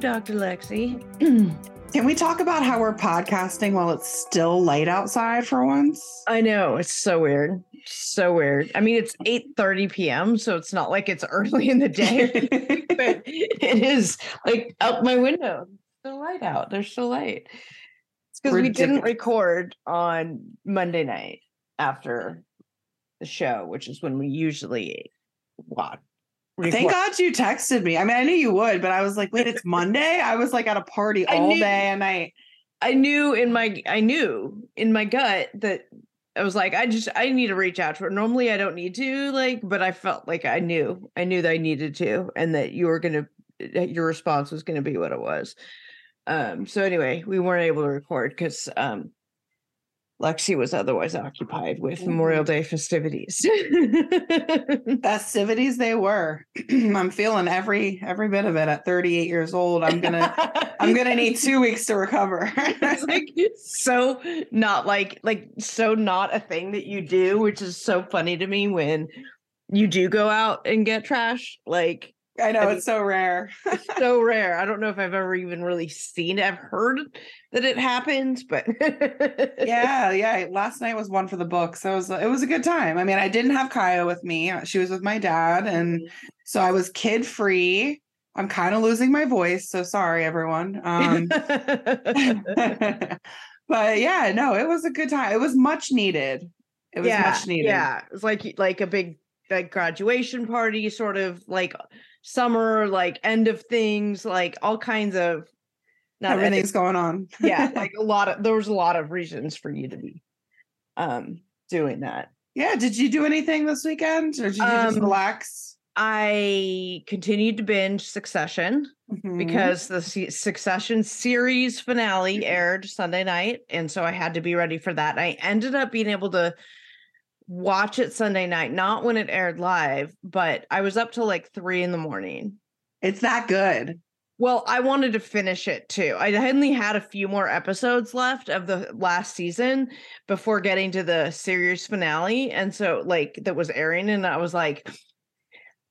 Dr. Lexi. Can we talk about how we're podcasting while it's still light outside for once? I know it's so weird. So weird. I mean, it's 8 30 p.m., so it's not like it's early in the day, but it is like out my window. Still light out. There's still light. It's because we didn't record on Monday night after the show, which is when we usually watch. Thank. God you texted me. I mean, I knew you would, but I was like, wait, it's Monday? I was like at a party all knew- day and I I knew in my I knew in my gut that I was like I just I need to reach out to her. Normally I don't need to like, but I felt like I knew I knew that I needed to, and that you were gonna that your response was gonna be what it was. Um. So anyway, we weren't able to record because um, Lexi was otherwise occupied with Memorial mm-hmm. Day festivities. Festivities they were. I'm feeling every every bit of it at 38 years old. I'm gonna I'm gonna need two weeks to recover. it's like so not like like so not a thing that you do which is so funny to me when you do go out and get trash like I know I mean- it's so rare. it's so rare i don't know if i've ever even really seen it i've heard that it happens but yeah, yeah. Last night was one for the books. So it was it was a good time. I mean, I didn't have Kaya with me. She was with my dad, and so I was kid free. I'm kind of losing my voice, so sorry, everyone. Um, but yeah, no, it was a good time. It was much needed. It was yeah, much needed. yeah it's like like a big like graduation party sort of like summer like end of things like all kinds of not everything's going on. yeah like a lot of there was a lot of reasons for you to be um doing that yeah. Did you do anything this weekend, or did you just Um, relax? i continued to binge succession Mhm. because the succession series finale aired sunday night and so i had to be ready for that i ended up being able to watch it sunday night not when it aired live but i was up till like three in the morning it's that good. Well, I wanted to finish it too. I only had a few more episodes left of the last season before getting to the series finale. And so, like, that was airing, and I was like,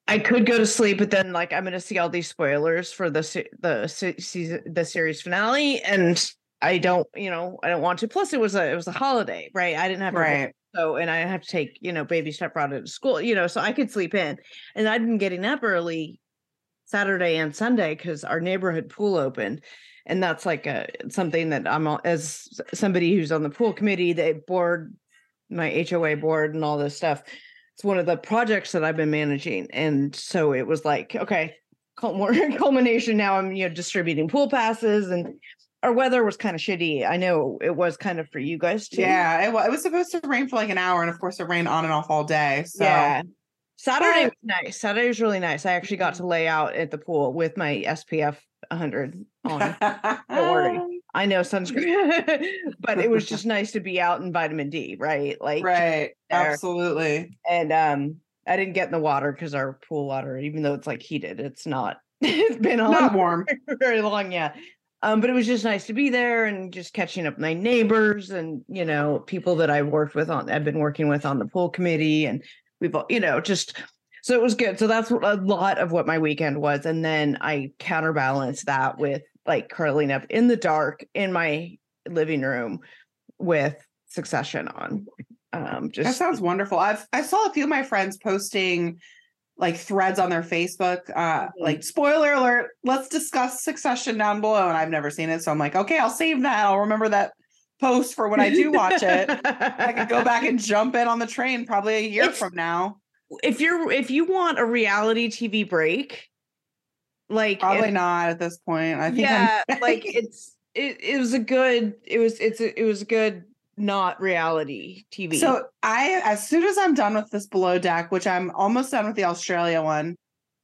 I could go to sleep, but then, like, I'm going to see all these spoilers for the se- the se- season, the series finale, and I don't, you know, I don't want to. Plus, it was a it was a holiday, right? I didn't have to Right. So, and I have to take, you know, baby stepbrother to school, you know, so I could sleep in, and I'd been getting up early Saturday and Sunday because our neighborhood pool opened. And that's like a something that I'm as somebody who's on the pool committee, the board my HOA board and all this stuff. It's one of the projects that I've been managing. And so it was like, okay, culmination. Now I'm you know distributing pool passes and our weather was kind of shitty. I know it was kind of for you guys too. Yeah, it was, it was supposed to rain for like an hour, and of course, it rained on and off all day. So Yeah. Saturday was nice. Saturday was really nice. I actually got to lay out at the pool with my SPF 100 on. Don't worry. I know sunscreen, but it was just nice to be out in vitamin D, right? Like, right, absolutely. and um, I didn't get in the water because our pool water, even though it's like heated, it's not. it's been on Not warm. very long, yeah. Um, but it was just nice to be there and just catching up my neighbors and you know people that I've worked with on. I've been working with on the pool committee, and we've all you know just so it was good. So that's what- a lot of what my weekend was, and then I counterbalanced that with like curling up in the dark in my living room with Succession on. Um, just That sounds wonderful. I've I saw a few of my friends posting like threads on their Facebook, uh, Mhm. like spoiler alert, let's discuss Succession down below. And I've never seen it, so I'm like, okay, I'll save that. I'll remember that post for when I do watch it. I could go back and jump in on the train probably a year It's- from now. if you're if you want a reality TV break, like Probably if- not at this point. I think yeah, like it's it, it was a good it was it's a, it was a good not reality TV. So I, as soon as I'm done with this below deck, which I'm almost done with the Australia one,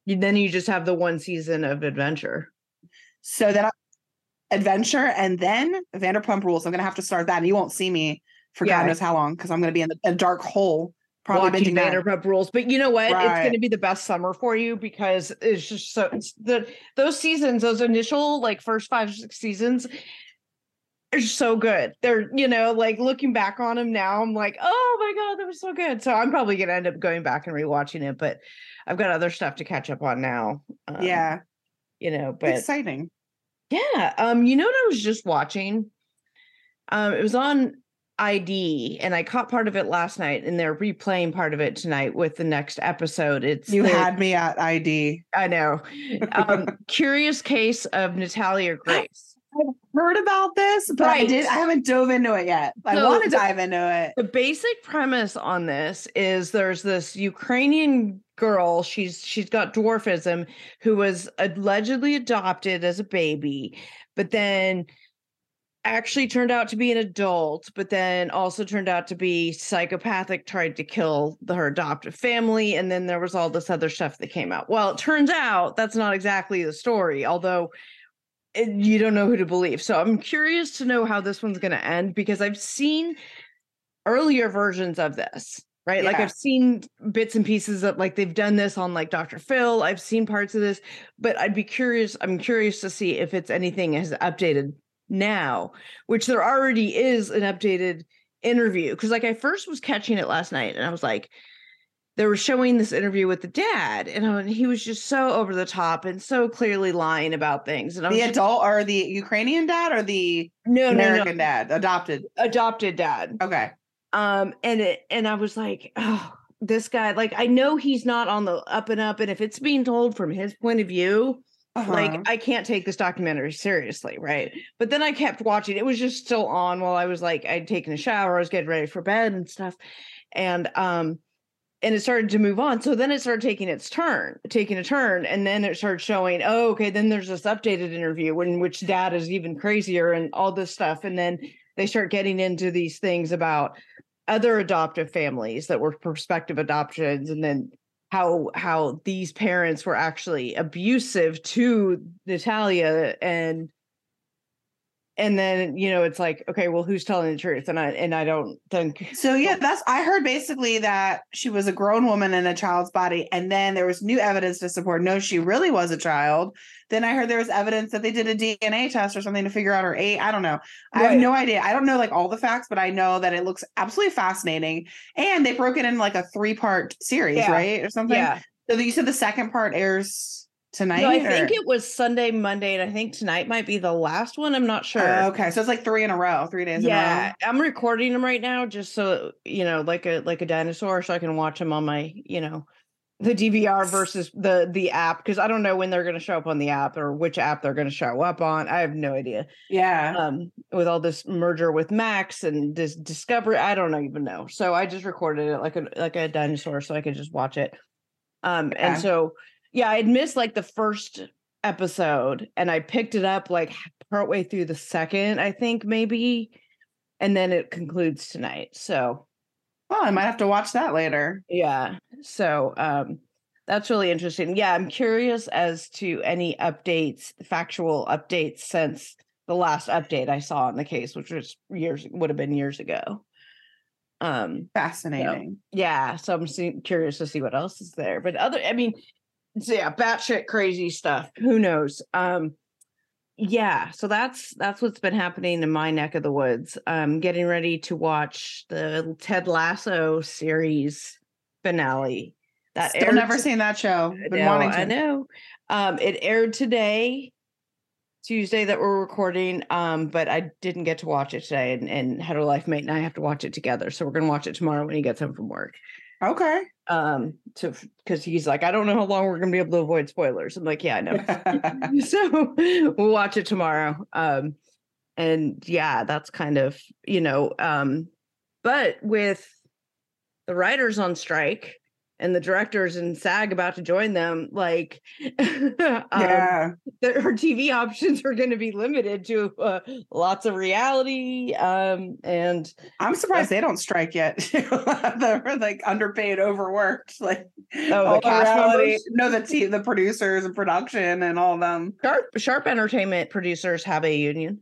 then you just have the one season of adventure. so then I, adventure and then Vanderpump Rules. I'm gonna have to start that, and you won't see me for Yeah. God knows how long because I'm gonna be in the, a dark hole, probably watching binging that. Vanderpump Rules. But you know what? It's going to be the best summer for you because it's just so it's the those seasons, those initial like first five six seasons. Are so good. They're, you know, like looking back on them now, I'm like, oh my God, that was so good. So I'm probably gonna end up going back and rewatching it, but I've got other stuff to catch up on now. Um, yeah, You know, but exciting. yeah. Um, you know what I was just watching? Um, it was on ID and I caught part of it last night and they're replaying part of it tonight with the next episode. It's You the- had me at ID. I know. Um, curious case of Natalia Grace. Heard about this, but I did. I haven't dove into it yet. I So want to dive into it. The basic premise on this is there's this Ukrainian girl, she's she's got dwarfism, who was allegedly adopted as a baby, but then actually turned out to be an adult, but then also turned out to be psychopathic, tried to kill the, her adoptive family, and then there was all this other stuff that came out. Well, it turns out that's not exactly the story, although you don't know who to believe. So I'm curious to know how this one's going to end because I've seen earlier versions of this. Right. Like I've seen bits and pieces of like they've done this on like Dr. Phil. I've seen parts of this, but I'd be curious. I'm curious to see if it's anything has updated now, which there already is an updated interview. Cause like I first was catching it last night and I was like, they were showing this interview with the dad, and, and he was just so over the top and so clearly lying about things. And I was The just, adult or the Ukrainian dad or the no, no, no, American dad adopted. adopted dad. Okay. um and it and i was like oh this guy like i know he's not on the up and up and if it's being told from his point of view Uh-huh. like i can't take this documentary seriously right but then i kept watching it was just still on while i was like i'd taken a shower i was getting ready for bed and stuff and um and it started to move on. So then it started taking its turn taking a turn and then it started showing oh okay then there's this updated interview in which dad is even crazier and all this stuff. And then they start getting into these things about other adoptive families that were prospective adoptions and then how how these parents were actually abusive to Natalia and and then you know it's like okay well who's telling the truth and I and I don't think So yeah, that's I heard basically that she was a grown woman in a child's body, and then there was new evidence to support no, she really was a child. Then I heard there was evidence that they did a DNA test or something to figure out her age. I don't know. I Right. have no idea. I don't know like all the facts, but I know that it looks absolutely fascinating. And they broke it in like a three part series, Yeah. right, or something. yeah So you said the second part airs tonight. no, I think it was Sunday Monday and I think tonight might be the last one I'm not sure Oh, okay, so it's like three in a row, three days. yeah i'm recording them right now just so you know like a like a dinosaur so i can watch them on my you know the dvr versus the the app because i don't know when they're going to show up on the app or which app they're going to show up on i have no idea. Yeah. um with all this merger with max and this discovery i don't even know so i just recorded it like a like a dinosaur so i could just watch it um and so yeah i'd missed like the first episode and i picked it up like partway through the second i think maybe and then it concludes tonight so oh, I might have to watch that later. yeah so um that's really interesting yeah i'm curious as to any updates factual updates since the last update i saw in the case which was years would have been years ago um Fascinating. yeah so i'm see- curious to see what else is there but other i mean so yeah batshit crazy stuff who knows um yeah so that's that's what's been happening in my neck of the woods um getting ready to watch the ted lasso series finale that Still aired never to- seen that show. I Been know, wanting to. I know. Um, it aired today, Tuesday that we're recording. Um, but I didn't get to watch it today, and, and Hetero Life Mate and I have to watch it together. So we're gonna watch it tomorrow when he gets home from work. Okay. Um, to because he's like, I don't know how long we're gonna be able to avoid spoilers. I'm like, yeah, I know. so we'll watch it tomorrow. Um, and yeah, that's kind of you know, um, but with the writers on strike and the directors and SAG about to join them, like um, yeah. the, her TV options are going to be limited to uh, lots of reality. Um, and I'm surprised they don't strike yet. They're like underpaid, overworked. Like Oh, the cast? No, the the producers and production and all of them. Sharp Sharp Entertainment producers have a union.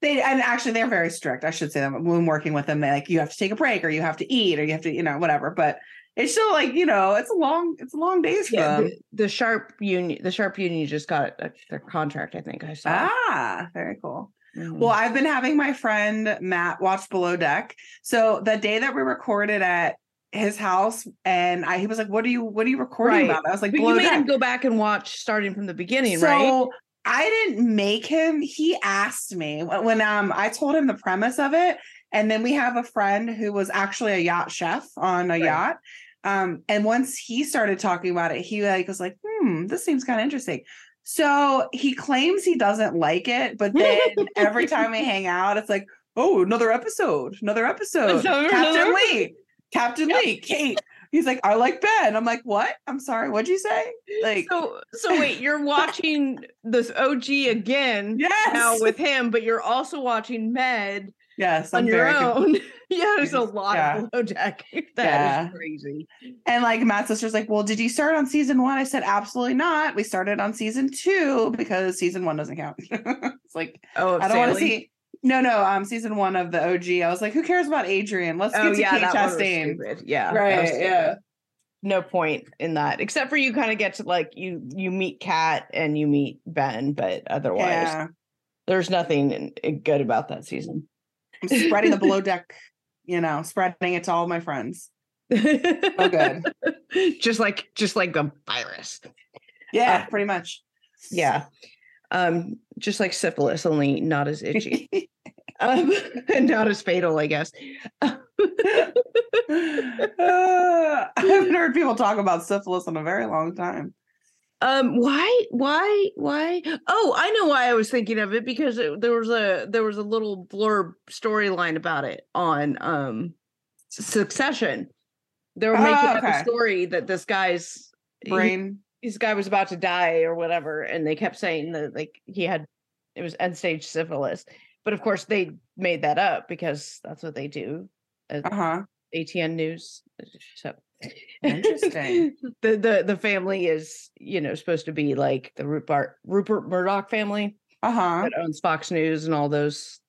They and actually they're very strict. I should say that when working with them, they like you have to take a break or you have to eat or you have to, you know, whatever. But it's still like, you know, it's a long, it's a long days for Yeah, them. the, the Sharp union, the Sharp union just got a, their contract. I think I saw. Ah, very cool. Mhm. Well, I've been having my friend Matt watch Below Deck. So the day that we recorded at his house, and I he was like, "What are you? What are you recording Right. about?" I was like, but you "Below made him go back and watch starting from the beginning, right? so right? I didn't make him. He asked me when, when um I told him the premise of it, and then we have a friend who was actually a yacht chef on a Right. yacht. Um, and once he started talking about it, he like was like, "Hmm, this seems kind of interesting." So he claims he doesn't like it, but then every time we hang out, it's like, "Oh, another episode, another episode." Captain Lee, Captain Yep. Lee, Kate. He's like, "I like Ben." I'm like, "What? I'm sorry. What'd you say?" Like, so so wait, you're watching this OG again yes, now with him, but you're also watching Med yes, on I'm your very own. yeah, there's a lot Yeah. of below deck. That is Yeah. crazy. And like Matt's sister's like, well, did you start on season one? I said, absolutely not. We started on season two because season one doesn't count. it's like Oh, I don't want to see. No, no. Um, season one of the OG. I was like, who cares about Adrienne? Let's Oh get to yeah, Kate Chastain. Yeah, Right. Yeah. No point in that, except for you kind of get to like you you meet Kat and you meet Ben, but otherwise Yeah. there's nothing in- in good about that season. I'm spreading the below deck. You know, spreading it to all my friends. oh good. just like just like a virus. Yeah, Uh, pretty much. Yeah. Um, just like syphilis, only not as itchy. um, and not as fatal, I guess. Uh, I haven't heard people talk about syphilis in a very long time. Um, why, why, why? Oh, I know why I was thinking of it because it, there was a there was a little blurb storyline about it on um Succession. They were Oh, making up a story that this guy's he- Brain. this guy was about to die or whatever, and they kept saying that like he had it was end stage syphilis. But of course, they made that up because that's what they do. at Uh huh. ATN News. So Interesting. the the the family is you know supposed to be like the Rupert Rupert Murdoch family Uh huh. that owns Fox News and all those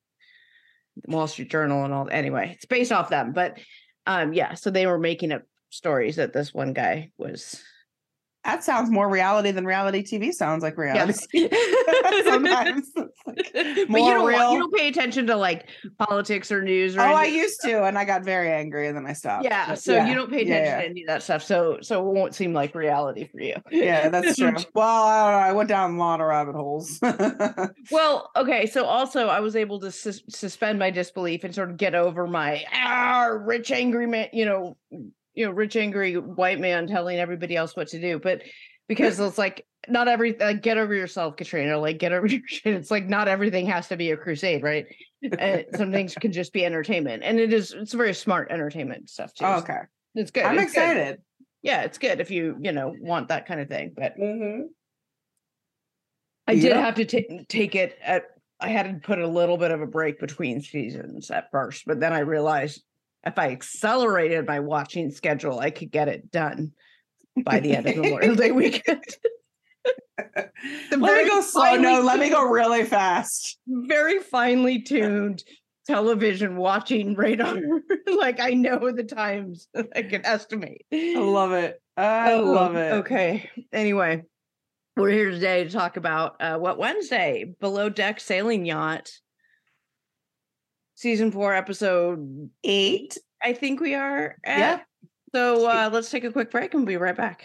Wall Street Journal and all. Anyway, it's based off them, but um yeah. So they were making up stories that this one guy was. That sounds more reality than reality TV sounds like reality. Yes. Sometimes like but you don't, real. you don't pay attention to like politics or news or oh, I used to, and I got very angry, and then I stopped. yeah so you don't pay yeah, attention yeah. to any of that stuff so so it won't seem like reality for you Yeah, that's true. well, I don't know. I went down a lot of rabbit holes. well okay so also i was able to sus- suspend my disbelief and sort of get over my ah, rich angry man you know you know rich angry white man telling everybody else what to do but because it's like not every like get over yourself katrina like get over your shit it's like not everything has to be a crusade right and some things can just be entertainment and it is it's very smart entertainment stuff too Oh, okay, it's good I'm it's good. excited. yeah it's good if you you know want that kind of thing but Mm-hmm. I did Yeah. have to ta- take it at. I had to put a little bit of a break between seasons at first, but then I realized if I accelerated my watching schedule, I could get it done by the end of the Memorial Day weekend. let me go slow. No, let me go really fast. Very finely tuned television watching radar. like I know the times I can estimate. I love it. I Oh, love it. Okay. Anyway, we're here today to talk about uh, Wet Wednesday below deck sailing yacht season four episode Eight. I think we are at. Yeah. So uh, let's take a quick break and we'll be right back.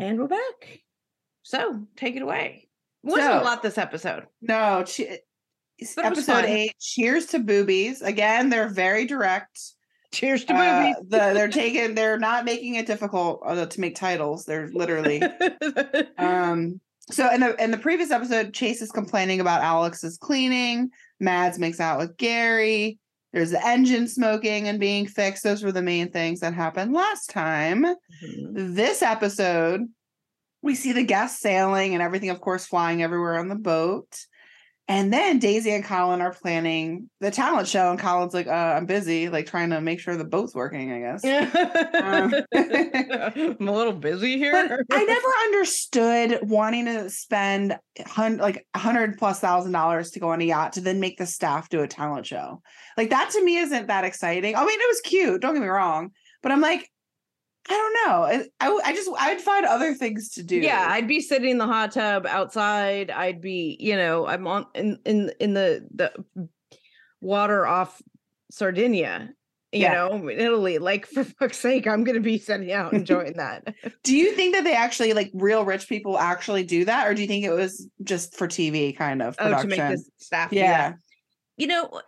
And we're back. So take it away. Wasn't So- a lot this episode. No, che- But it was episode eight. Cheers to boobies. Again, they're very direct. Cheers to Uh, movies. the, they're taking. They're not making it difficult to make titles. They're literally. um. So in the in the previous episode, Chase is complaining about Alex's cleaning. Mads makes out with Gary. There's the engine smoking and being fixed. Those were the main things that happened last time. Mhm. This episode, we see the guests sailing and everything, of course, flying everywhere on the boat. And then Daisy and Colin are planning the talent show, and Colin's like, uh, "I'm busy, like trying to make sure the boat's working." I guess. Um, I'm a little busy here. I never understood wanting to spend hun- like a hundred plus thousand dollars to go on a yacht to then make the staff do a talent show. Like that to me isn't that exciting. I mean, it was cute. Don't get me wrong, but I'm like, I don't know. I I just I'd find other things to do. Yeah, I'd be sitting in the hot tub outside. I'd be, you know, I'm on in in in the the water off Sardinia. You Yeah. know, in Italy. Like for fuck's sake, I'm gonna be sitting out enjoying that. Do you think that they actually like real rich people actually do that, or do you think it was just for TV kind of oh, to production? make this staff. yeah. that. You know,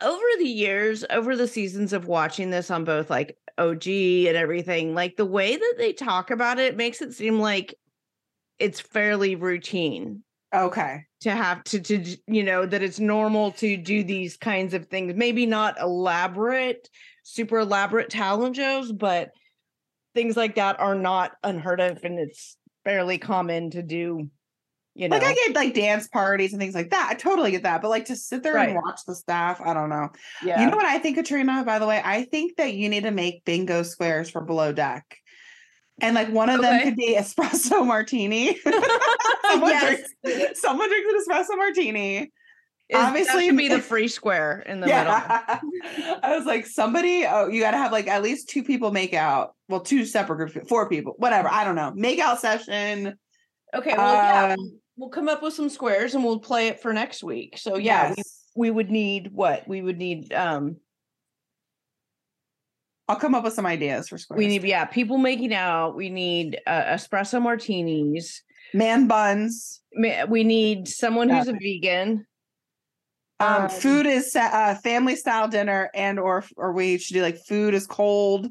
over the years, over the seasons of watching this on both like OG and everything, like the way that they talk about it makes it seem like it's fairly routine. Okay. to have to to you know that it's normal to do these kinds of things maybe not elaborate super elaborate talent shows but things like that are not unheard of and it's fairly common to do you know Like I get like dance parties and things like that. I totally get that. But like to sit there and watch the staff, I don't know. yeah You know what I think, Katrina, by the way? I think that you need to make bingo squares for below deck. And like one of them could be espresso martini. someone, Yes. drinks, someone drinks an espresso martini. Is- that obviously- should be the free square in the middle I was like, somebody, oh, you got to have like at least two people make out. Well, two separate groups, four people, whatever. I don't know. Make out session. okay well Um, we'll, we'll come up with some squares and we'll play it for next week so yeah we, Yes. we would need what we would need um I'll come up with some ideas for squares. we need yeah people making out we need uh, espresso martinis man buns. We need someone who's a vegan Um, Um, food is uh, family style dinner, and or or we should do like food is cold.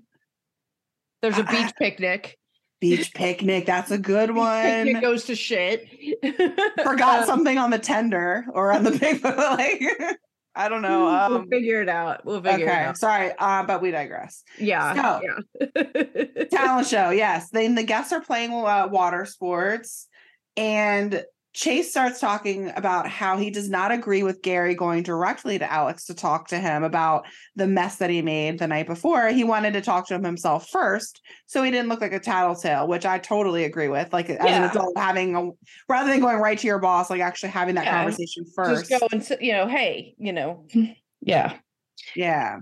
there's a beach picnic Beach picnic. That's a good one. picnic goes to shit Forgot Um, something on the tender or on the big like. I don't know. we'll Um, figure it out we'll figure it okay, out sorry, uh, but we digress. yeah yeah talent show yes then the guests are playing uh, water sports and chase starts talking about how he does not agree with gary going directly to alex to talk to him about the mess that he made the night before. He wanted to talk to him himself first so he didn't look like a tattletale which i totally agree with like as an adult having a rather than going right to your boss like actually having that Yeah. conversation first just go and you know hey you know. Yeah. Yeah.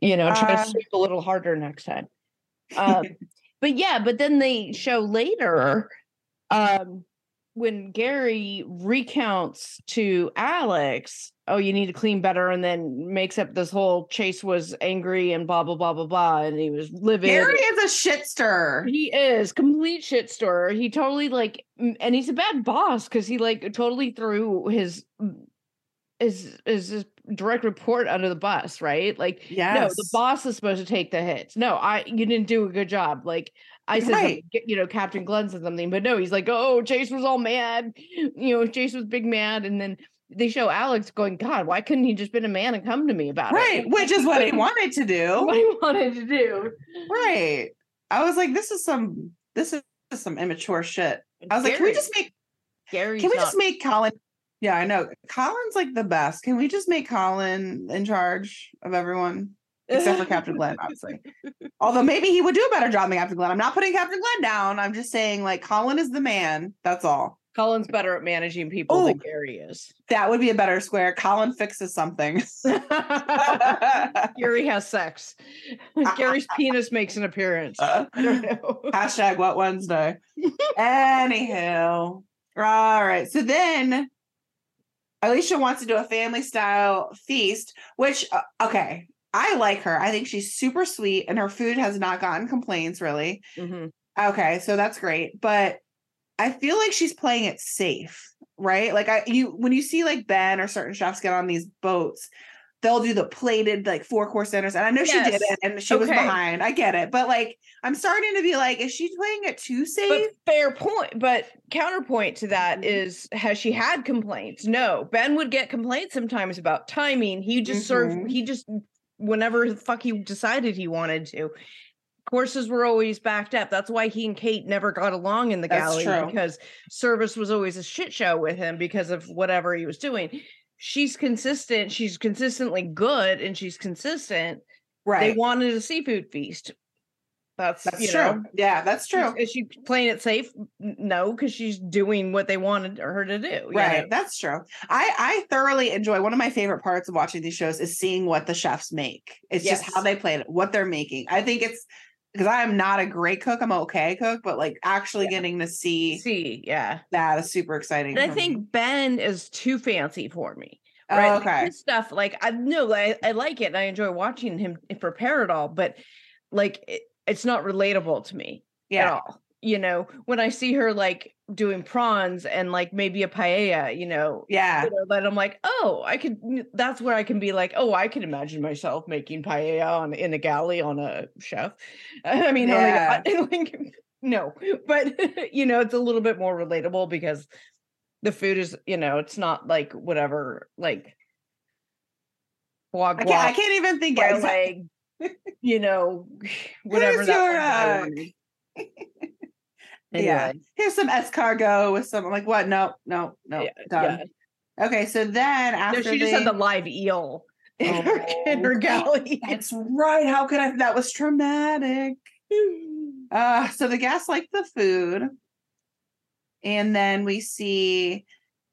You know try Uh, to sweep a little harder next time. Um but yeah but then they show later um when gary recounts to alex oh you need to clean better and then makes up this whole chase was angry and blah blah blah blah blah and he was livid gary is a shit stir he is complete shit stirrer. He totally like, and he's a bad boss because he like totally threw his his his, his direct report under the bus, right? Like, yes no, the boss is supposed to take the hits. No, I you didn't do a good job. Like, I said, Right. you know, Captain Glenn said something, but no, he's like, oh, Chase was all mad. You know, Chase was big mad. And then they show Alex going, God, why couldn't he just been a man and come to me about Right, it? Right. Which is what he wanted to do. what he wanted to do. Right. I was like, this is some this is some immature shit. I was like, can we just make Gary's can we not- just make Colin? Yeah, I know. Colin's like the best. Can we just make Colin in charge of everyone? Except for Captain Glenn, obviously. Although maybe he would do a better job than Captain Glenn. I'm not putting Captain Glenn down. I'm just saying, like, Colin is the man. That's all. Colin's better at managing people than Oh. Gary is. That would be a better square. Colin fixes something. Gary has sex. Gary's penis makes an appearance. Uh, I don't know. Hashtag Wet Wednesday. Anywho. All right. So then Alicia wants to do a family style feast, which, uh, okay, I like her. I think she's super sweet and her food has not gotten complaints really. Mhm. Okay. So that's great. But I feel like she's playing it safe, right? Like, I, you, when you see like Ben or certain chefs get on these boats, they'll do the plated like four course dinners. And I know she did it and she was behind. I get it. But like, I'm starting to be like, is she playing it too safe? But fair point. But counterpoint to that Mhm. is, has she had complaints? No. Ben would get complaints sometimes about timing. He just served. Mhm. He just whenever the fuck he decided he wanted to. Courses were always backed up. That's why he and Kate never got along in the That's galley true. because service was always a shit show with him because of whatever he was doing. She's consistent. She's consistently good, and she's consistent. right. They wanted a seafood feast. That's, That's you true. know, yeah, that's true. is she playing it safe? No, because she's doing what they wanted her to do. Right, know? that's true. I I thoroughly enjoy. One of my favorite parts of watching these shows is seeing what the chefs make. It's just how they play it, what they're making. I think it's because I am not a great cook. I'm okay cook, but like actually Yeah. getting to see See, yeah. that is super exciting. And I for me. think Ben is too fancy for me. Oh, Right? Like, okay. his stuff, like I know I, I like it and I enjoy watching him eh, prepare it all, but like it, it's not relatable to me at all. You know, when I see her like doing prawns and like maybe a paella, you know, Yeah. you know, that I'm like, oh, I could. That's where I can be like, oh, I can imagine myself making paella on in a galley on a chef. I mean, Yeah. like, no, but you know, it's a little bit more relatable because the food is, you know, it's not like whatever, like I can't, I can't even think of leg, you know, whatever Here's that your, uh. Yeah. Here's some escargot with some I'm like what? No, no, no. Yeah, done. Okay, so then no, after she just they- had the live eel in her, in her Oh, galley. That's right. How could I? That was traumatic. Uh, so the guests like the food. And then we see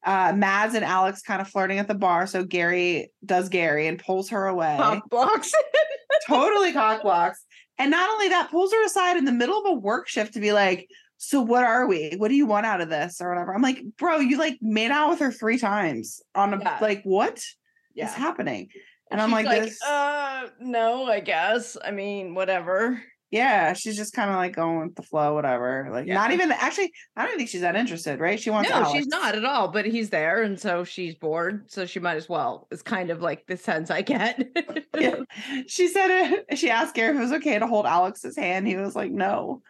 uh Mads and Alex kind of flirting at the bar. So Gary does Gary and pulls her away. Pop box. totally cock blocks. And not only that, pulls her aside in the middle of a work shift to be like, so what are we? What do you want out of this? Or whatever. I'm like, bro, you like made out with her three times on a Yeah. like what is yeah. happening? And I'm She's like, this, uh, no, I guess. I mean, whatever. Yeah, she's just kind of like going with the flow, whatever. Like, Yeah. not even actually, I don't think she's that interested, right? She wants no, Alex. she's not at all. But he's there, and so she's bored. So she might as well. It's kind of like the sense I get. Yeah. She said it. She asked Gary if it was okay to hold Alex's hand. He was like, no.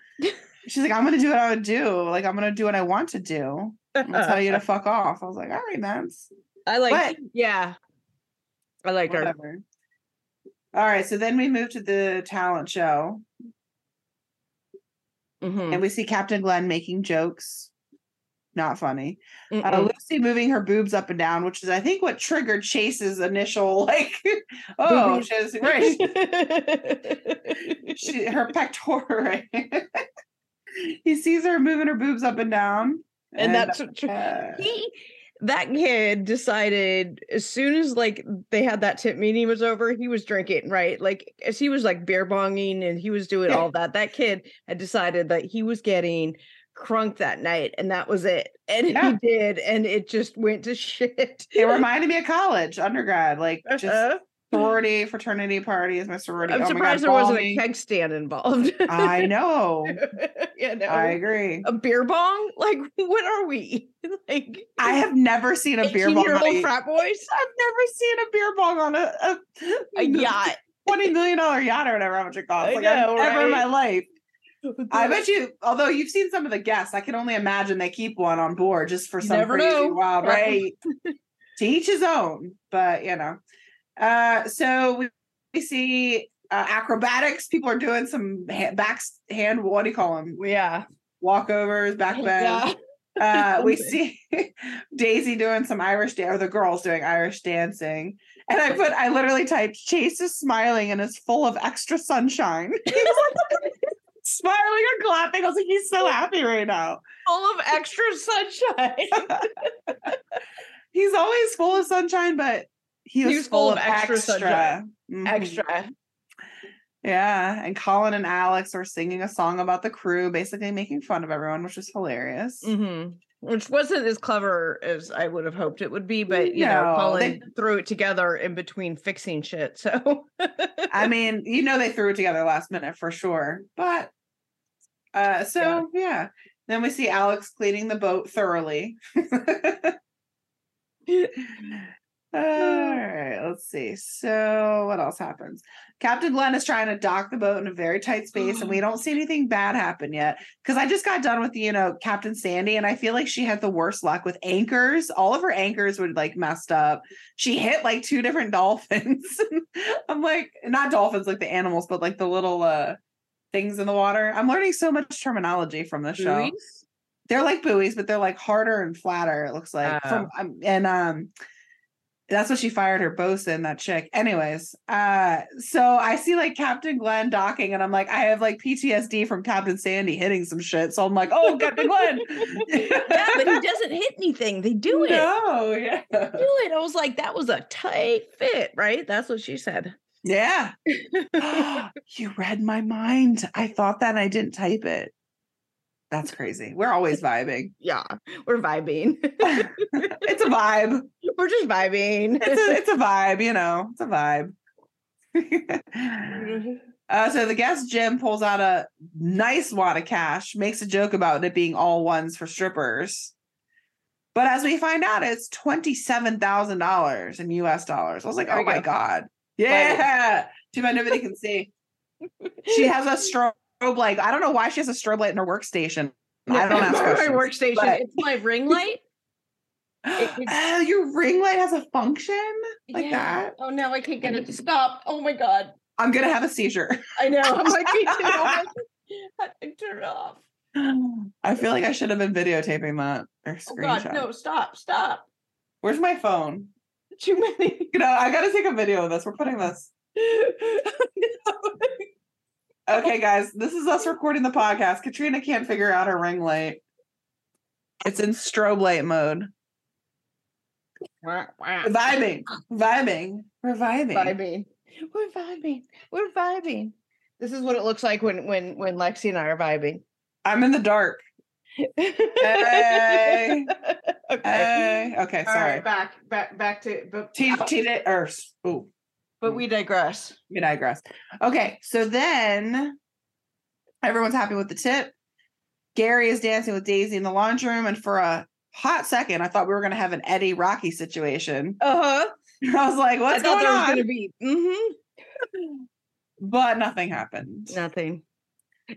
She's like, I'm gonna do what I would do. Like, I'm gonna do what I want to do. I'm gonna tell you to fuck off. I was like, all right, Mads. I like. But- yeah, I like her. All right, so then we move to the talent show Mhm. and we see Captain Glenn making jokes. Not funny. Uh, Lucy moving her boobs up and down, which is I think what triggered Chase's initial like, oh, she's right. she, her pectoral. he sees her moving her boobs up and down, and that's what tr- uh, he that kid decided as soon as like they had that tip meeting was over he was drinking right like as he was like beer bonging and he was doing all that that kid had decided that he was getting crunk that night and that was it and Yeah. he did and it just went to shit it reminded me of college, undergrad, like just Uh-huh. Sorority, fraternity parties, my sorority. i'm oh my God, surprised there wasn't a keg stand involved I know. you know I agree. a beer bong like what are we like I have never seen a beer bong. 18-year-old on a- frat boys I've never seen a beer bong on a, a, a yacht twenty million dollar yacht or whatever how much it costs. I Like know, never in my life. I bet you, although you've seen some of the guests, I can only imagine they keep one on board just for some never crazy know. wild, right? to each his own, but you know. Uh, so we, we see uh, acrobatics. People are doing some ha- back hand. What do you call them? Yeah. Walkovers, back bends. Yeah. Uh, we see Daisy doing some Irish dance, or the girls doing Irish dancing. And I put, I literally typed, Chase is smiling and is full of extra sunshine. He was like smiling and clapping. I was like, he's so happy right now. Full of extra sunshine. He's always full of sunshine, but he was, was full, of extra. sunshine. Mhm. extra. Yeah. And Colin and Alex are singing a song about the crew, basically making fun of everyone, which is hilarious. hmm Which wasn't as clever as I would have hoped it would be, but you know, Colin they- threw it together in between fixing shit. So I mean, you know, they threw it together last minute for sure. But uh so yeah. Then we see Alex cleaning the boat thoroughly. All right, let's see. So, what else happens? Captain Glenn is trying to dock the boat in a very tight space, and we don't see anything bad happen yet. Because I just got done with you know Captain Sandy, and I feel like she had the worst luck with anchors. All of her anchors were like messed up. She hit like two different dolphins. I'm like, not dolphins like the animals, but like the little uh things in the water. I'm learning so much terminology from this show Buoys? they're like buoys, but they're like harder and flatter. It looks like from um, and um, that's what she fired her bosun, that chick. Anyways, uh, so I see like Captain Glenn docking, and I'm like, I have like PTSD from Captain Sandy hitting some shit. So I'm like, oh, Captain Glenn. yeah, but he doesn't hit anything. They do it. No, yeah, Do it. I was like, that was a tight fit, right? That's what she said. yeah. you read my mind. I thought that I didn't type it. That's crazy. We're always vibing. yeah, we're vibing. it's a vibe. we're just vibing. it's a it's a vibe, you know. It's a vibe. uh, so the guest Jim pulls out a nice wad of cash, makes a joke about it being all ones for strippers. But as we find out, it's twenty-seven thousand dollars in US dollars. I was like, There oh my go. god. Yeah. Too bad nobody can see. She has a Oh, strobe light. I don't know why she has a strobe light in her workstation. I don't ask my workstation. but- It's my ring light. It- it's- Oh, uh, your ring light has a function like Yeah. that. Oh, now I can't get it to stop. Oh my god. I'm gonna have a seizure. I know. I'm like, me too. Oh like, turn it off. I feel like I should have been videotaping that or Oh screenshot. god, no, stop, stop. Where's my phone? Too many. You know, I gotta take a video of this. We're putting this. Okay, guys, this is us recording the podcast. Katrina can't figure out her ring light. It's in strobe light mode. Vibing, vibing, we're vibing. vibing. We're vibing. We're vibing. This is what it looks like when when when Lexi and I are vibing. I'm in the dark. Hey. okay. Hey, okay, All sorry. right, back back back to but T T or ooh, but we digress. we digress. Okay, so then everyone's happy with the tip. Gary is dancing with Daisy in the laundry room, and for a hot second, I thought we were going to have an Eddie Rocky situation. Uh-huh. I was like, I "What's thought going there was on?" gonna be Mm-hmm. But nothing happened. nothing.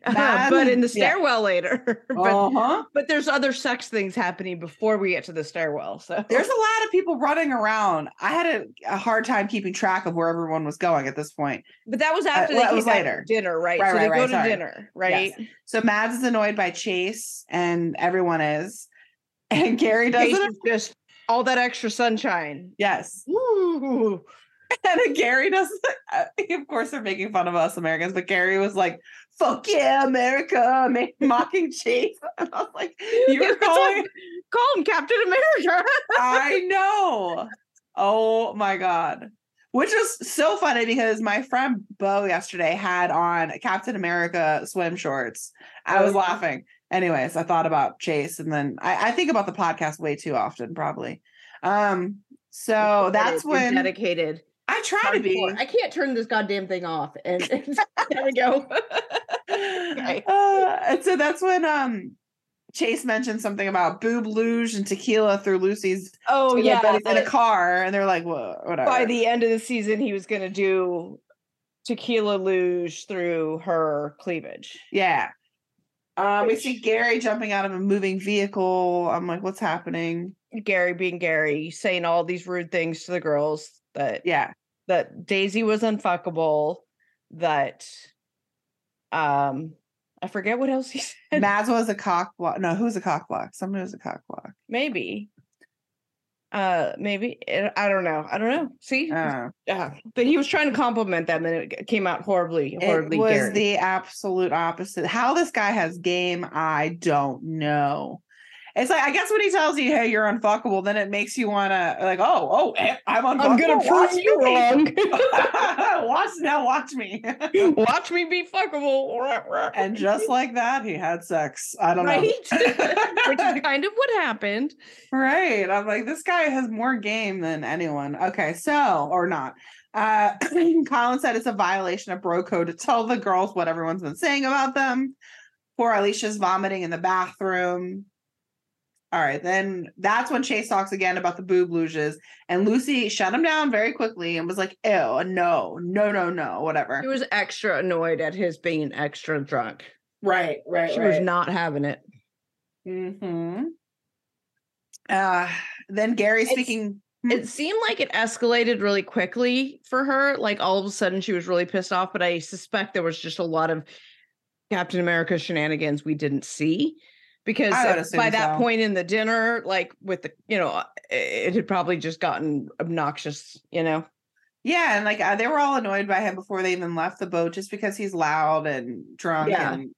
But in the Yeah. stairwell later. but Uh huh. but there's other sex things happening before we get to the stairwell. So There's a lot of people running around. I had a, a hard time keeping track of where everyone was going at this point. but that was Uh, after well, they was later. dinner, right? Right, so right, they right, go to sorry. dinner, right? So Mads is annoyed by Chase, and everyone is. And Gary doesn't. just all that extra sunshine. Yes. Woo. And Gary doesn't. uh, Of course, they're making fun of us Americans, but Gary was like, "Fuck yeah, America!" mocking Chase. And I was like, "You're calling." Call him Captain America. I know. Oh my god. Which was so funny because my friend Bo yesterday had on Captain America swim shorts. I was Oh. laughing. Anyways, I thought about Chase and then I, I think about the podcast way too often, probably. Um, so that's when dedicated. I try to be. I can't turn this goddamn thing off. And there we go. Okay. Uh, and so that's when um Chase mentioned something about boob luge and tequila through Lucy's Oh yeah, in a car, and they're like, "Whoa, whatever." By the end of the season, he was gonna do tequila luge through her cleavage. Yeah. Uh, we see Gary jumping out of a moving vehicle. I'm like, what's happening? Gary being Gary, saying all these rude things to the girls that Yeah. that Daisy was unfuckable, that um I forget what else he said. Mads was a cock block. No, who's a cock block? Somebody was a cock block. maybe. Uh maybe I I don't know. I don't know. See? Uh, Yeah. But he was trying to compliment them and it came out horribly, it horribly was Gary. the absolute opposite. How this guy has game, I don't know. It's like I guess when he tells you, "Hey, you're unfuckable," then it makes you want to like, "Oh, oh, eh, I'm unfuckable." I'm gonna Watch prove you me. wrong. watch now, watch me. Watch me be fuckable. and just like that, he had sex. I don't right? know. Which is kind of what happened. Right. I'm like, this guy has more game than anyone. Okay, so or not. Uh Colin said it's a violation of bro code to tell the girls what everyone's been saying about them. Poor Alicia's vomiting in the bathroom. All right, then that's when Chase talks again about the boob luges, and Lucy shut him down very quickly and was like, "Ew, no, no, no, no, whatever." He was extra annoyed at his being extra drunk. right, right, She was not having it. hmm Uh, then Gary It's- speaking. It seemed like it escalated really quickly for her. Like all of a sudden she was really pissed off, but I suspect there was just a lot of Captain America shenanigans we didn't see. Because I would if- assume by that so. point in the dinner, like with the, you know, uh, it had probably just gotten obnoxious, you know? Yeah, and like uh, they were all annoyed by him before they even left the boat, just because he's loud and drunk Yeah. and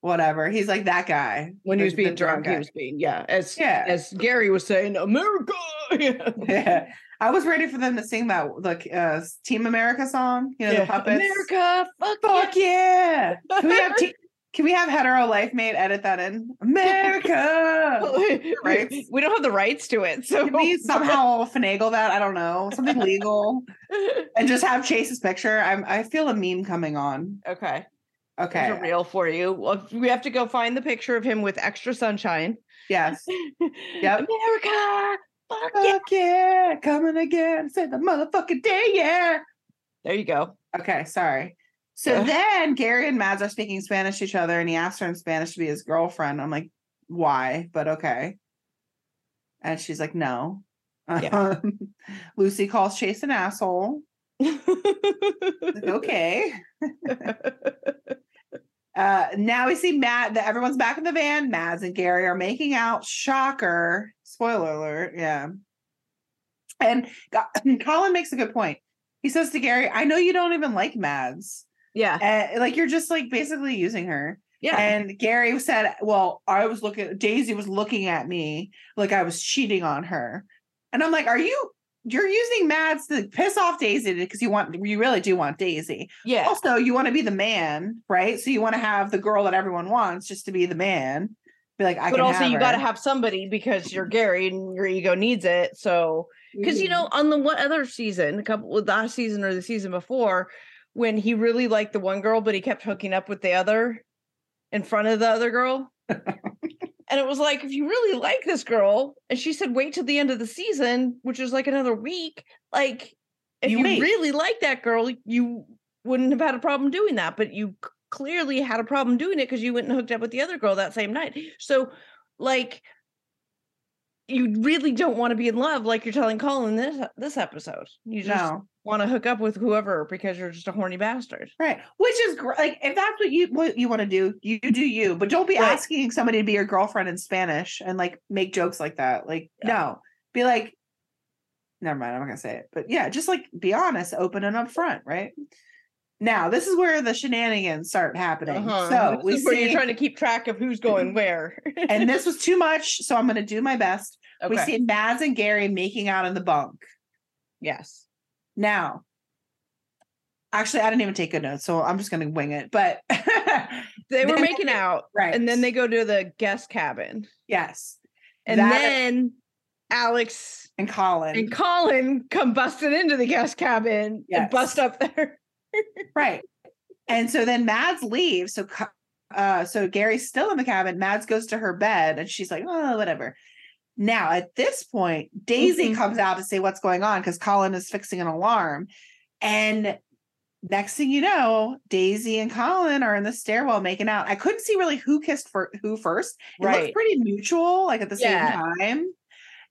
whatever. He's like that guy When he was being drunk, he was being, yeah. As Yeah. as Gary was saying, America. Yeah. Yeah, I was ready for them to sing that like uh, Team America song. You know, the puppets. America, fuck, Fuck yeah. yeah! Can we have te- Can we have hetero life mate edit that in? America. Right. We don't have the rights to it. So Can we somehow finagle that? I don't know. Something legal and just have Chase's picture. I'm I feel a meme coming on. okay. There's a Okay. reel for you. Well, we have to go find the picture of him with extra sunshine. Yes. Yep. America. Fuck yeah. Fuck yeah. Coming again. Say the motherfucking day, yeah. There you go. Okay, sorry. So then Gary and Mads are speaking Spanish to each other, and he asks her in Spanish to be his girlfriend. I'm like, why? But okay. And she's like, no. Yeah. Um, Lucy calls Chase an asshole. Like, okay. Uh, now we see Matt that everyone's back in the van. Mads and Gary are making out. Shocker. Spoiler alert. Yeah. And Colin makes a good point. He says to Gary, I know you don't even like Mads. Yeah. Uh, like you're just like basically using her. Yeah. And Gary said, Well, I was looking, Daisy was looking at me like I was cheating on her. And I'm like, Are you, you're using Mads to piss off Daisy because you want, you really do want Daisy. yeah. Also, you want to be the man, right? So you want to have the girl that everyone wants just to be the man. Be like, I but also you got to have somebody because you're Gary and your ego needs it. So because you Mhm. know on the what other season, a couple with last season or the season before, when he really liked the one girl, but he kept hooking up with the other in front of the other girl. and it was like, if you really like this girl, and she said, wait till the end of the season, which is like another week, like if You you, really like that girl, you wouldn't have had a problem doing that. But you clearly had a problem doing it because you went and hooked up with the other girl that same night. So like you really don't want to be in love like you're telling Colin this this episode. You just no, want to hook up with whoever because you're just a horny bastard. right? Which is great. Like, if that's what you what you want to do, you do you. But don't be Right. asking somebody to be your girlfriend in Spanish and like make jokes like that. Like, Yeah. no, be like, never mind. I'm not gonna say it. But yeah, just like be honest, open and upfront, right? Now, this is where the shenanigans start happening. Uh-huh. So This we is where see, you're trying to keep track of who's going where. and this was too much, so I'm going to do my best. We see Mads and Gary making out in the bunk. yes. Now, actually, I didn't even take good notes, so I'm just going to wing it. But They were making out, right, and then they go to the guest cabin, yes, and That- then Alex and Colin, and Colin come busting into the guest cabin Yes. and bust up there. Right, and so then Mads leaves. So, uh, so Gary's still in the cabin. Mads goes to her bed, and she's like, "Oh, whatever." Now, at this point, Daisy Mhm. comes out to say what's going on because Colin is fixing an alarm, and next thing you know, Daisy and Colin are in the stairwell making out. I couldn't see really who kissed for who first. It Right. looked pretty mutual, like at the Yeah. same time.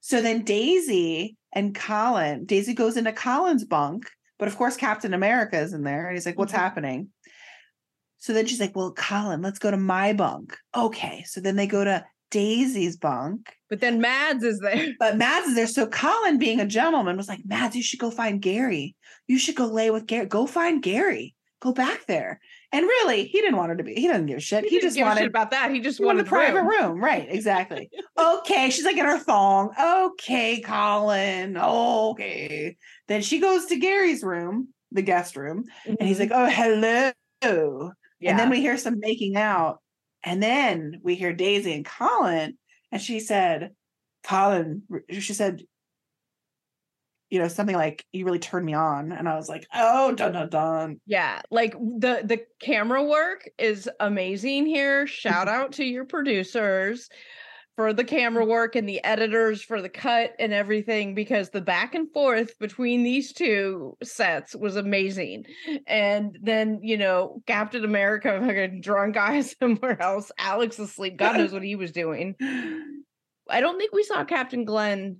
So then Daisy and Colin, Daisy goes into Colin's bunk, but of course Captain America is in there, and he's like, "What's Mhm. happening?" So then she's like, "Well, Colin, let's go to my bunk." Okay, so then they go to Daisy's bunk. But then Mads is there. But Mads is there. So Colin, being a gentleman, was like, Mads, you should go find Gary. You should go lay with Gary. Go find Gary. Go back there. And really, he didn't want her to be. He doesn't give a shit. He, didn't just give a shit wanted about that. He just he wanted wanted the private room. room. Right. Exactly. okay. She's like in her thong. Okay, Colin. Okay. Then she goes to Gary's room, the guest room, and he's Mhm. like, Oh, hello. yeah. And then we hear some making out. And then we hear Daisy and Colin. And she said, Colin, she said, you know, something like, you really turned me on. And I was like, oh, dun dun dun. Yeah, like the the camera work is amazing here. Shout out to your producers for the camera mm. work and the editors for the cut and everything because the back and forth between these two sets was amazing. And then, you know, Captain America fucking drunk guy somewhere else, Alex asleep. God knows what he was doing. I don't think we saw Captain Glenn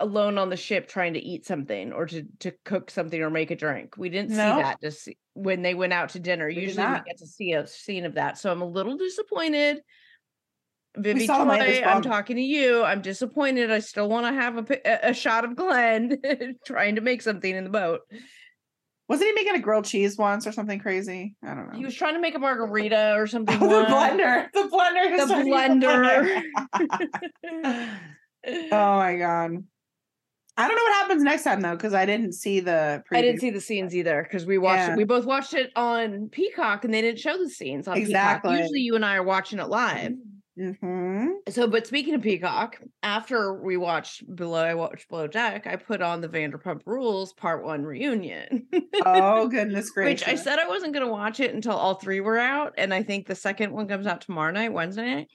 alone on the ship trying to eat something or to to cook something or make a drink. We didn't No. see that just see, when they went out to dinner. did Usually we get to see a scene of that. So I'm a little disappointed. Vivi saw him lay in his Troy, I'm talking to you. I'm disappointed. I still want to have a, a shot of Glenn trying to make something in the boat. Wasn't he making a grilled cheese once or something crazy? I don't know. He was trying to make a margarita or oh, something. Oh, the blender. The blender. The blender. oh my God. I don't know what happens next time though, because I didn't see the I didn't see the scenes either because we watched Yeah. it. We both watched it on Peacock and they didn't show the scenes on Exactly. Peacock. Usually you and I are watching it live. Mhm. So, but speaking of Peacock, after we watched Below, I watched Below Deck, I put on the Vanderpump Rules Part One reunion. Oh goodness gracious. Which I said I wasn't going to watch it until all three were out, and I think the second one comes out tomorrow night, Wednesday night.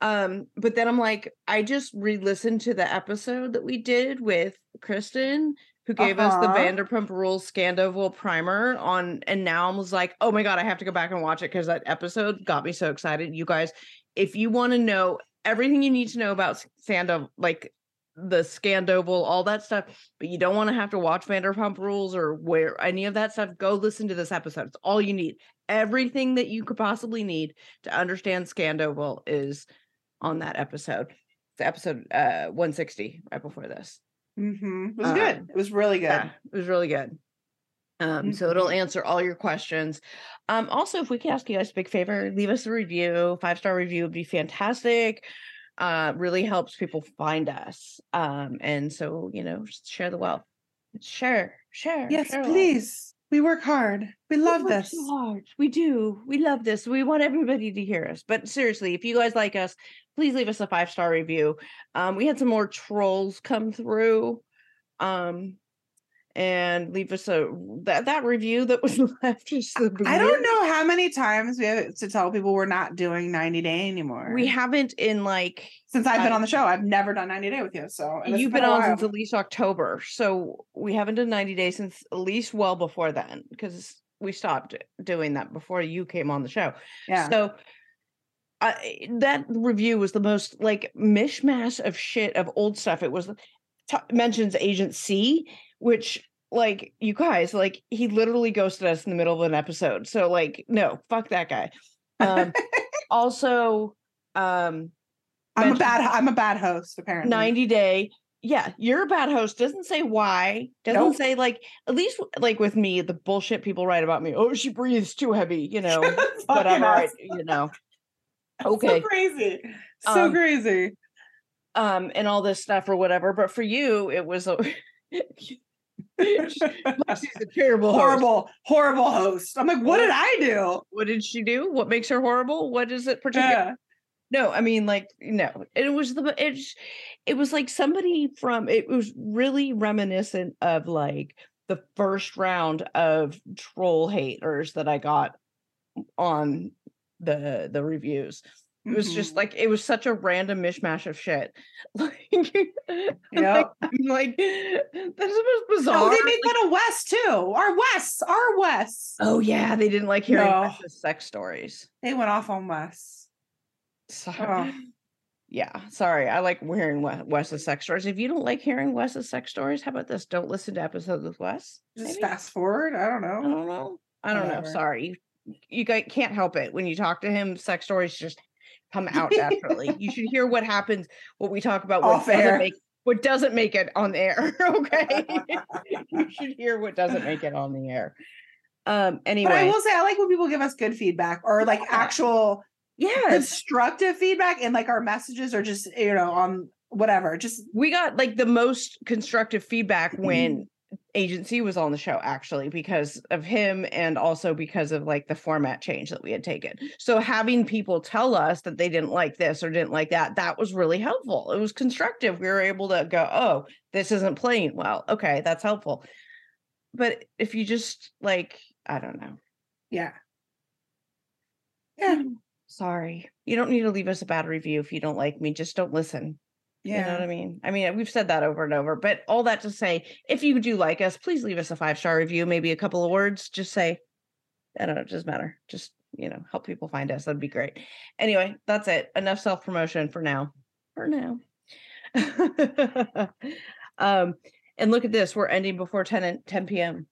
Um, but then I'm like, I just re-listened to the episode that we did with Kristen, who gave us the Uh-huh. Vanderpump Rules Scandoval primer on, and now I was like, oh my god, I have to go back and watch it because that episode got me so excited. You guys, if you want to know everything you need to know about Scandoval, like the Scandoval, all that stuff, but you don't want to have to watch Vanderpump Rules or where any of that stuff, go listen to this episode. It's all you need. Everything that you could possibly need to understand Scandoval is on that episode. It's episode uh 160 right before this. Mhm. It was Um, good. It was really good. Yeah, it was really good. Um, so it'll answer all your questions. Um, also, if we could ask you guys a big favor, leave us a review. Five star review would be fantastic. Uh, really helps people find us. Um, and so you know, share the wealth. Share, share. Yes, share please. We work hard. We We love work this. hard. We do. We love this. We want everybody to hear us. But seriously, if you guys like us, please leave us a five star review. Um, we had some more trolls come through. Um, and leave us a that that review that was left I don't know how many times we have to tell people we're not doing 90 day anymore. We haven't in like since I've been on the show. I've never done 90 day with you. So and you've been a on since at least October. So we haven't done 90 days since at least well before then because we stopped doing that before you came on the show. yeah. So I that review was the most like mishmash of shit of old stuff. It was t- mentions Agent C, which like you guys like he literally ghosted us in the middle of an episode. So like no, fuck that guy. Um also um I'm a bad I'm a bad host apparently. 90 day yeah you're a bad host doesn't say why doesn't Nope. say like at least like with me the bullshit people write about me oh she breathes too heavy you know Fucking whatever I, ass. you know So okay crazy. So Um, crazy. um and all this stuff or whatever but for you it was a Lexi's a terrible host. horrible, horrible host. I'm like, what did I do? what did she do what makes her horrible what is it particular Yeah. no i mean like no it was the it's it was like somebody from it was really reminiscent of like the first round of troll haters that i got on the the reviews It was just Mhm. like it was such a random mishmash of shit. Like, Yep. like, I'm like that is was bizarre. Oh, they made like- fun of Wes too. Our Wes, our Wes. oh yeah, they didn't like hearing No. Sex stories. They went off on Wes. So, Oh. yeah, sorry. I like hearing We- Wes's sex stories. If you don't like hearing Wes's sex stories, how about this? Don't listen to episodes with Wes. Just fast forward. I don't know. I don't know. I don't know. Whatever. Sorry. You, can't help it. When you talk to him, sex stories just come out naturally. you should hear what happens, what we talk about, what doesn't make what doesn't make it on the air. okay. you should hear what doesn't make it on the air. Um anyway. But I will say I like when people give us good feedback or like Yeah. actual yes. constructive feedback and like our messages are just you know on whatever. Just we got like the most constructive feedback when Agent C was on the show actually because of him and also because of like the format change that we had taken. Mm. So having people tell us that they didn't like this or didn't like that that was really helpful. It was constructive. We were able to go oh this isn't playing well. Okay that's helpful. But if you just like i don't know. Yeah. Yeah. sorry. You don't need to leave us a bad review if you don't like me. Just don't listen You know what I mean? I mean, we've said that over and over, but all that to say, if you do like us, please leave us a five star review, maybe a couple of words. Just say, I don't know, it doesn't matter. Just, you know, help people find us. That'd be great. Anyway, that's it. Enough self promotion for now. For now. um, and look at this. We're ending before 10 10 p.m.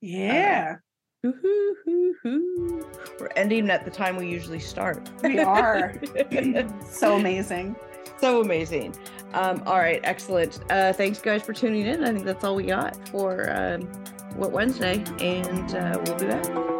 Yeah. Woo-hoo-hoo-hoo. We're ending at the time we usually start. We are. so amazing. so amazing. Um, all right, excellent. Uh, thanks, guys, for tuning in. I think that's all we got for um, Wet Wednesday, and uh, we'll be back.